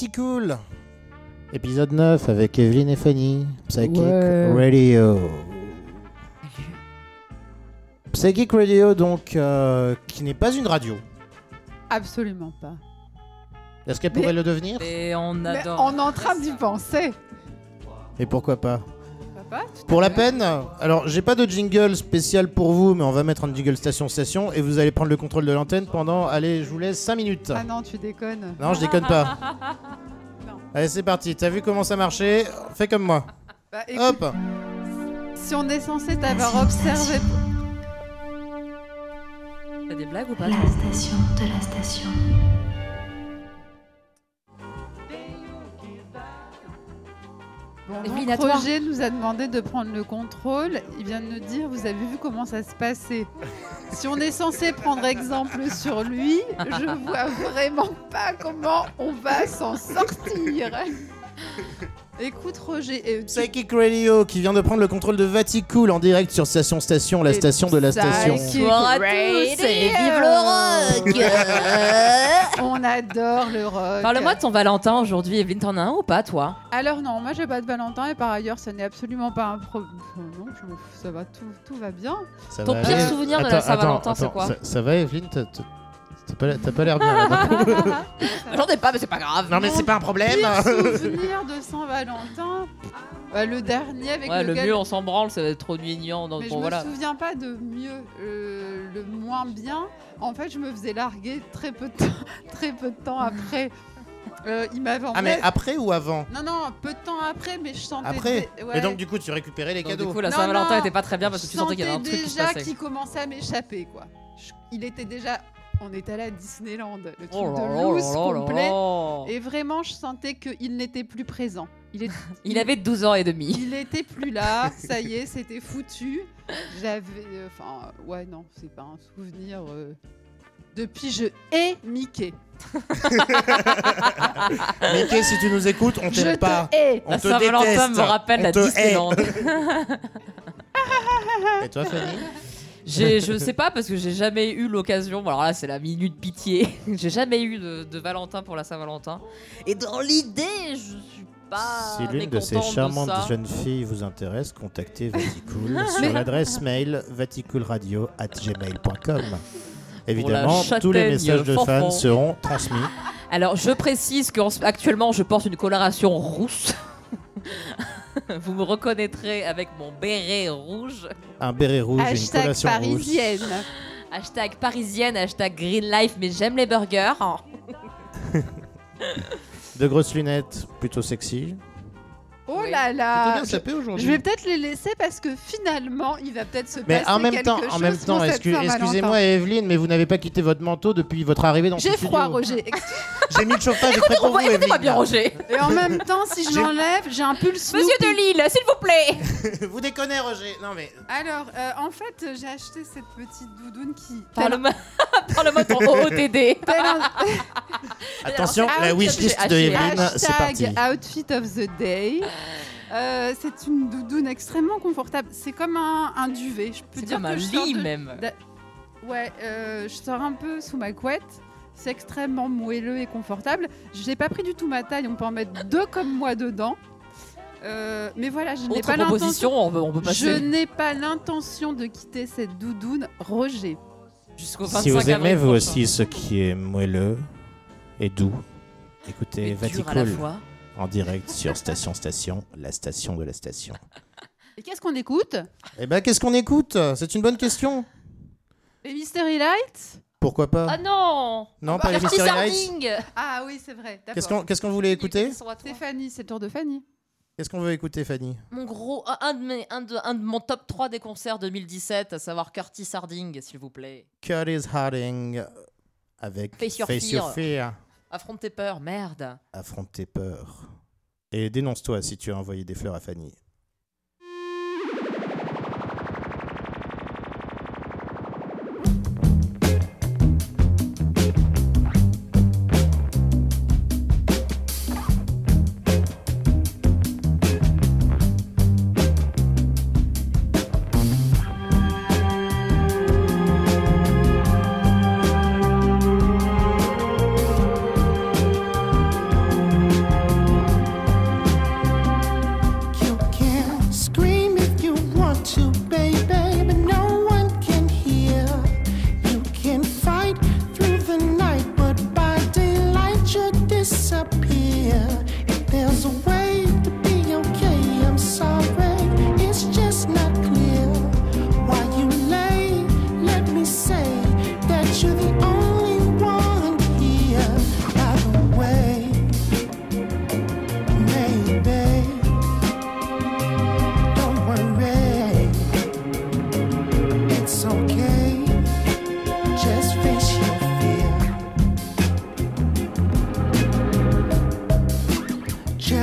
Vaticool Épisode 9 avec Evelyne et Fanny. Psychic Ouais. Radio. Psychic Radio, donc, euh, qui n'est pas une radio. Absolument pas. Est-ce qu'elle pourrait Mais- le devenir? Et on Mais adore. on est en train d'y penser. Et pourquoi pas? Pour la peine, alors j'ai pas de jingle spécial pour vous, mais on va mettre un jingle station-station et vous allez prendre le contrôle de l'antenne pendant, allez, je vous laisse 5 minutes. Ah non, tu déconnes. Non, je déconne pas. (laughs) Non. Allez, c'est parti. T'as vu comment ça marchait? Fais comme moi. Bah, écoute, Hop si on est censé t'avoir observé. T'as des blagues ou pas La station de la station. Toi. Roger nous a demandé de prendre le contrôle. Il vient de nous dire, vous avez vu comment ça se passait. Si on est censé prendre exemple sur lui, je vois vraiment pas comment on va s'en sortir. (laughs) Écoute Roger, euh, tu- Psychic Radio qui vient de prendre le contrôle de Vaticool en direct sur Station Station, la station de la station. Psychic Bonsoir à tous Radio. et vive le rock (laughs) on adore le rock. Parle-moi de ton Valentin aujourd'hui, Evelyne, t'en as un ou pas toi? Alors non, moi j'ai pas de Valentin et par ailleurs ça n'est absolument pas un problème. Non, je m'en fous, ça va, tout, tout va bien. Ça Ton va pire aller souvenir de la Saint-Valentin, attends, c'est quoi? ça, ça va, Evelyne? T'as pas, t'as pas l'air bien là. (laughs) J'en ai pas, mais c'est pas grave. Non, mais c'est pas un problème. Pire (laughs) souvenir de Saint-Valentin, bah, le dernier avec Ouais, le lequel. mieux, on s'en branle, ça va être trop mignon. Donc Mais bon, je voilà. me souviens pas de mieux, euh, le moins bien. En fait, je me faisais larguer très peu de temps, (laughs) très peu de temps après. Euh, il m'avait Ah, mais après ou avant Non, non, peu de temps après, mais je sentais. Après dé- ouais. Et donc, du coup, tu récupérais les Donc, cadeaux. du coup, la Non, Saint-Valentin non. était pas très bien parce que Je tu sentais qu'il y avait un truc qui se déjà passait. qu'il commençait à m'échapper, quoi. Je- Il était déjà. On était allé à Disneyland, le truc Oh là de loose complet. Et vraiment, je sentais qu'il n'était plus présent. Il, est- (laughs) Il avait 12 ans et demi. (laughs) il était plus là, ça y est, c'était foutu. J'avais. euh, Enfin, ouais, non, c'est pas un souvenir. euh, Depuis, je hais Mickey. (laughs) Mickey, si tu nous écoutes, on t'aime pas. te hais. On La te Saint-Valentin me rappelle On la. Disneyland. Et toi, Fanny? Je sais pas parce que j'ai jamais eu l'occasion. Alors là, c'est la minute pitié. (laughs) j'ai jamais eu de, de Valentin pour la Saint-Valentin. Et dans l'idée, je suis pas. Si l'une de ces charmantes jeunes filles vous intéresse, contactez Vaticool (laughs) sur l'adresse mail vaticoolradio.gmail.com. Évidemment, tous les messages de fans seront transmis. Alors, je précise qu'actuellement, je porte une coloration rousse. (laughs) (laughs) Vous me reconnaîtrez avec mon béret rouge. Un béret rouge et une Hashtag collation parisienne. (laughs) Hashtag parisienne, hashtag green life, mais j'aime les burgers. (laughs) De grosses lunettes, plutôt sexy. Oh Oui. là là. bien Je- sapé Je aujourd'hui. vais peut-être les laisser parce que finalement, il va peut-être se Mais passer en même quelque temps, en chose même pour temps, excusez-moi Evelyne, mais vous n'avez pas quitté votre manteau depuis votre arrivée dans ce J'ai studio. froid, Roger. (laughs) J'ai mis le chauffage exprès pour vous, Écoutez-moi bien, Evelyne. Roger. Et en même (laughs) temps, si je J'ai- l'enlève, j'ai un pull Snoopy. Monsieur de Lille, s'il vous plaît. (laughs) vous déconnez, Roger. Non mais Alors, euh, en fait, j'ai acheté cette petite doudoune qui. Parle-moi Parle-moi de ton OOTD. attention, la wishlist de. Evelyne, c'est parti. Outfit of the day. Euh, c'est une doudoune extrêmement confortable. C'est comme un, un duvet. Je peux C'est dire comme que un je lit de- même. Ouais, euh, je sors un peu sous ma couette. C'est extrêmement moelleux et confortable. Je n'ai pas pris du tout ma taille. On peut en mettre deux comme moi dedans. Euh, mais voilà, je n'ai pas l'intention. proposition, on peut, on peut Je passer n'ai pas l'intention de quitter cette doudoune, Roger. jusqu'au 25 Si vous avril aimez vous prochain. aussi ce qui est moelleux et doux, écoutez Vaticool fois. En direct sur Station Station, la station de la station. Et qu'est-ce qu'on écoute? Eh ben, qu'est-ce qu'on écoute? C'est une bonne question. Les Mystery Lights? Pourquoi pas? Ah non Non, pas les Mystery Lights Ah oui, c'est vrai. Qu'est-ce qu'on qu'est-ce qu'on voulait écouter? Stéphanie, c'est le tour de Fanny. Qu'est-ce qu'on veut écouter, Fanny? Mon gros, un- un de, mes, un, de, un de mon top 3 des concerts 2017, à savoir Curtis Harding, s'il vous plaît. Curtis Harding avec Face Your Fear. Affronte tes peurs, merde. Affronte tes peurs. Et dénonce-toi si tu as envoyé des fleurs à Fanny.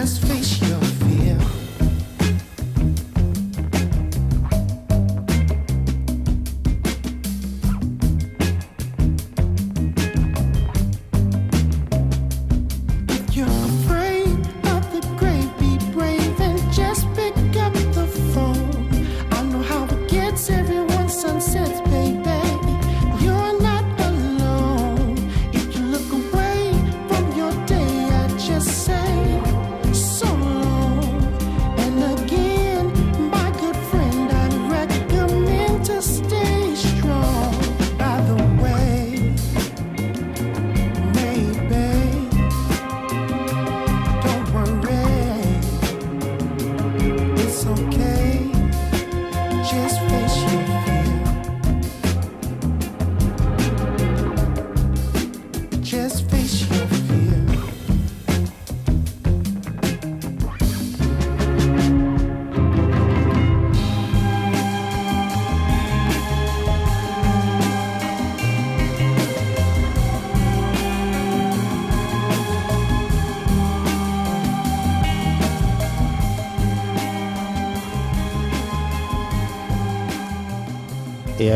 nice face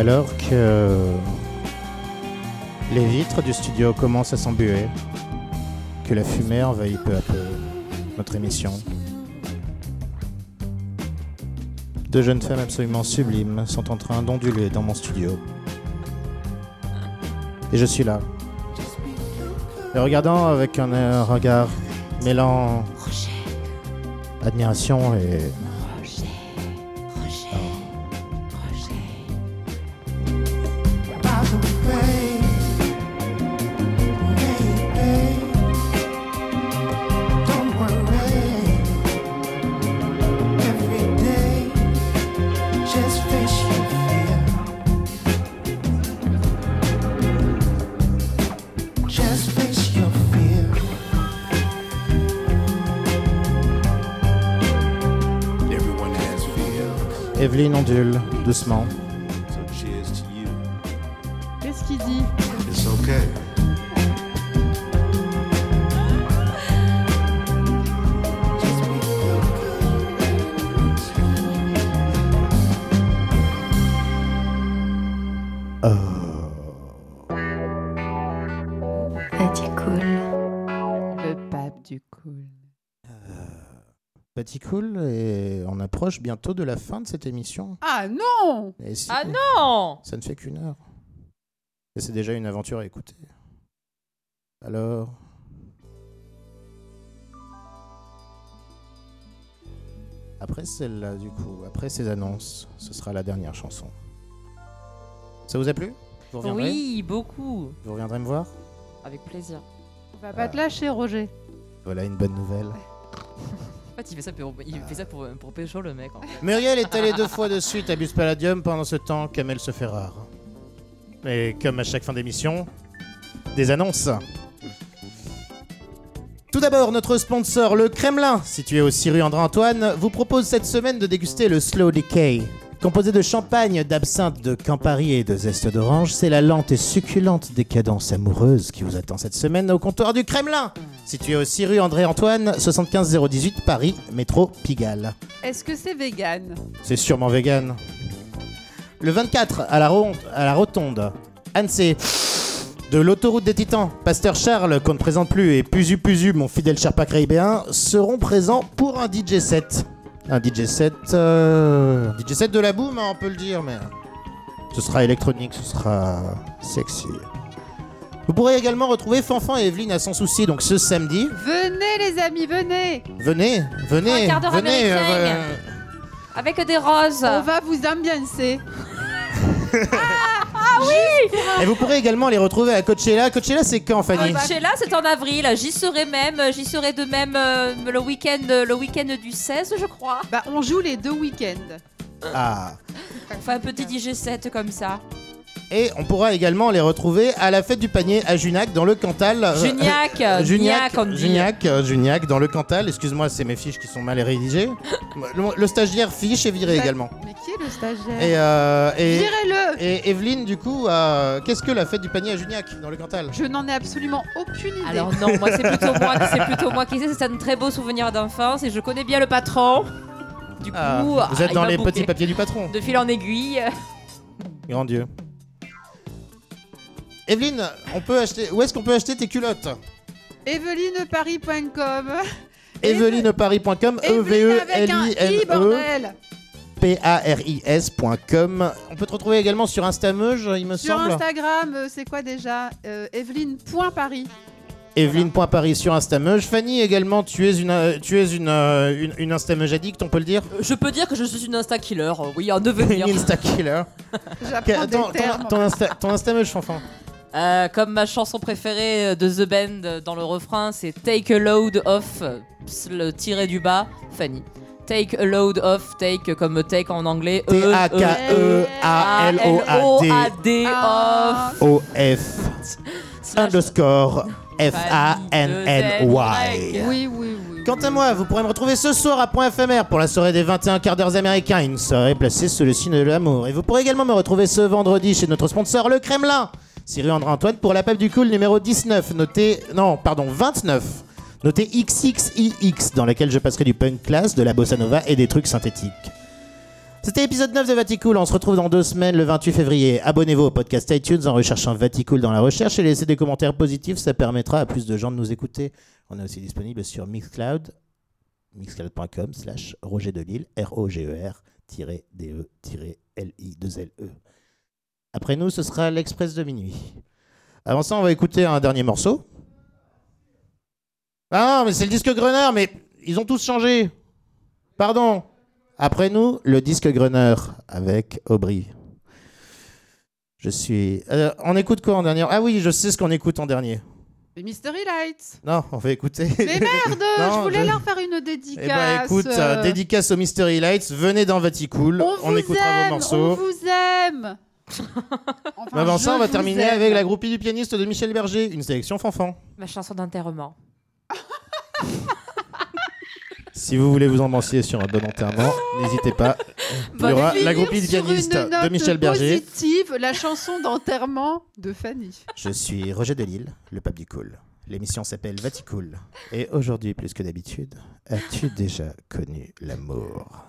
alors que les vitres du studio commencent à s'embuer, que la fumée envahit peu à peu notre émission, deux jeunes femmes absolument sublimes sont en train d'onduler dans mon studio. Et je suis là, les regardant avec un regard mêlant admiration et Evelyne ondule doucement. Approche bientôt de la fin de cette émission. Ah non Et si, Ah non Ça ne fait qu'une heure. Et c'est déjà une aventure à écouter. Alors. Après celle-là, du coup, après ces annonces, ce sera la dernière chanson. Ça vous a plu? Vous reviendrez? Oui, beaucoup. Vous reviendrez me voir? Avec plaisir. On va pas te lâcher, Roger. Voilà une bonne nouvelle. (laughs) En fait, il fait ça pour, il fait ça pour, pour pécho le mec. en fait. Muriel est allée deux fois de suite à Bus Palladium pendant ce temps Kamel se fait rare. Et comme à chaque fin d'émission, des annonces. Tout d'abord, notre sponsor, le Kremlin, situé au 6 rue André-Antoine, vous propose cette semaine de déguster le Slow Decay. Composé de champagne, d'absinthe, de Campari et de zeste d'orange, c'est la lente et succulente décadence amoureuse qui vous attend cette semaine au comptoir du Kremlin, situé au 6 rue André-Antoine, 75 018 Paris, métro Pigalle. Est-ce que c'est vegan? C'est sûrement vegan. Le 24, à la, ronde, à la rotonde, Annecy, de l'autoroute des Titans, Pasteur Charles, qu'on ne présente plus, et Puzu Puzu, mon fidèle Sherpa caribéen, seront présents pour un DJ set. Un DJ set. euh, un DJ set de la boum, hein, on peut le dire, mais. Ce sera électronique, ce sera sexy. Vous pourrez également retrouver Fanfan et Evelyne à Sans Souci, donc ce samedi. Venez les amis, venez Venez, venez, Un quart d'heure venez. américaine. euh, Avec des roses. On va vous ambiancer. (laughs) (laughs) Et vous pourrez également les retrouver à Coachella. Coachella, c'est quand, Fanny Coachella, c'est en avril. J'y serai même. J'y serai de même euh, le week-end, le week-end du 16, je crois. Bah, on joue les deux week-ends. Ah. On fait un petit DJ set comme ça. Et on pourra également les retrouver à la fête du panier à Junac dans le Cantal. Euh, Juniac, (laughs) euh, Juniac, on dit. Juniac, euh, Juniac dans le Cantal. Excuse-moi, c'est mes fiches qui sont mal rédigées. (laughs) Le, le stagiaire fiche est viré Bah, également. Mais qui est le stagiaire Et, euh, et, Virez-le et Evelyne, du coup, euh, qu'est-ce que la fête du panier à Juniac dans le Cantal? Je n'en ai absolument aucune idée. Alors non, moi c'est plutôt moi, c'est plutôt moi qui sais. C'est un très beau souvenir d'enfance et je connais bien le patron. Du coup, Ah, Vous ah, êtes il dans les petits papiers du patron. De fil en aiguille. Grand Dieu. Evelyne, on peut acheter. Où est-ce qu'on peut acheter tes culottes EvelyneParis.com (laughs) EvelyneParis.com, E Evelyne avec un i, E-V-E-L-I-N-E. bordel P-A-R-I-S.com. On peut te retrouver également sur Instameuge, il me Sur semble. Instagram, euh, c'est quoi déjà euh, Evelyne.paris. Evelyne.paris sur Instameuge. Fanny également, tu es une, euh, tu es une, euh, une, une Instameuge addict, on peut le dire? Je peux dire que je suis une insta killer. euh, Oui, en (laughs) Une devenir. Insta killer. (laughs) J'apprends des ton, ton, termes. ton, Insta- ton Instameuge, fanfan? Euh, comme ma chanson préférée de The Band euh, dans le refrain, c'est Take a load off, euh, le tiré du bas, Fanny. Take a load off, take comme take en anglais. E, E, T-A-K-E-A-L-O-A-D. L-O-A-D Ah. off. O-F. Underscore F-A-N-N-Y. Oui, oui, oui. Quant à moi, vous pourrez me retrouver ce soir à Point éphémère pour la soirée des 21 quarts d'heure américains, une soirée placée sous le signe de l'amour. Et vous pourrez également me retrouver ce vendredi chez notre sponsor, le Kremlin, Cyril André-Antoine pour la PAP du Cool numéro 19, noté, non, pardon, 29, noté XXIX, dans laquelle je passerai du punk class, de la bossa nova et des trucs synthétiques. C'était l'épisode 9 de Vaticool. On se retrouve dans deux semaines, le 28 février. Abonnez-vous au podcast iTunes en recherchant Vaticool dans la recherche et laissez des commentaires positifs. Ça permettra à plus de gens de nous écouter. On est aussi disponible sur Mixcloud, mixcloud.com slash Roger de Lille, E R-O-G-E-R-D-E-L-I-2-L-E. Après nous, ce sera l'Express de minuit. Avant ça, on va écouter un dernier morceau. Ah mais c'est le disque Grunner, mais ils ont tous changé. Pardon. Après nous, le disque Grunner avec Aubry. Je suis. Euh, on écoute quoi en dernier? Ah oui, je sais ce qu'on écoute en dernier. Les Mystery Lights. Non, on va écouter. Mais merde, (laughs) Non, je voulais je- leur faire une Eh dédicace. ben écoute, euh, dédicace au Mystery Lights. Venez dans Vaticool. on, On, vous écoutera aime, vos On morceaux. vous aime. Enfin, avant ça, on va terminer aime. avec la groupie du pianiste de Michel Berger, une sélection fanfan. Ma chanson d'enterrement. (laughs) Si vous voulez vous embrancier sur un bon enterrement, n'hésitez pas. (laughs) Il y aura la groupie du pianiste une de Michel Berger. positive, la chanson d'enterrement de Fanny. Je suis Roger Delille, le pape du cool. L'émission s'appelle Vaticool. Et aujourd'hui, plus que d'habitude, as-tu déjà connu l'amour?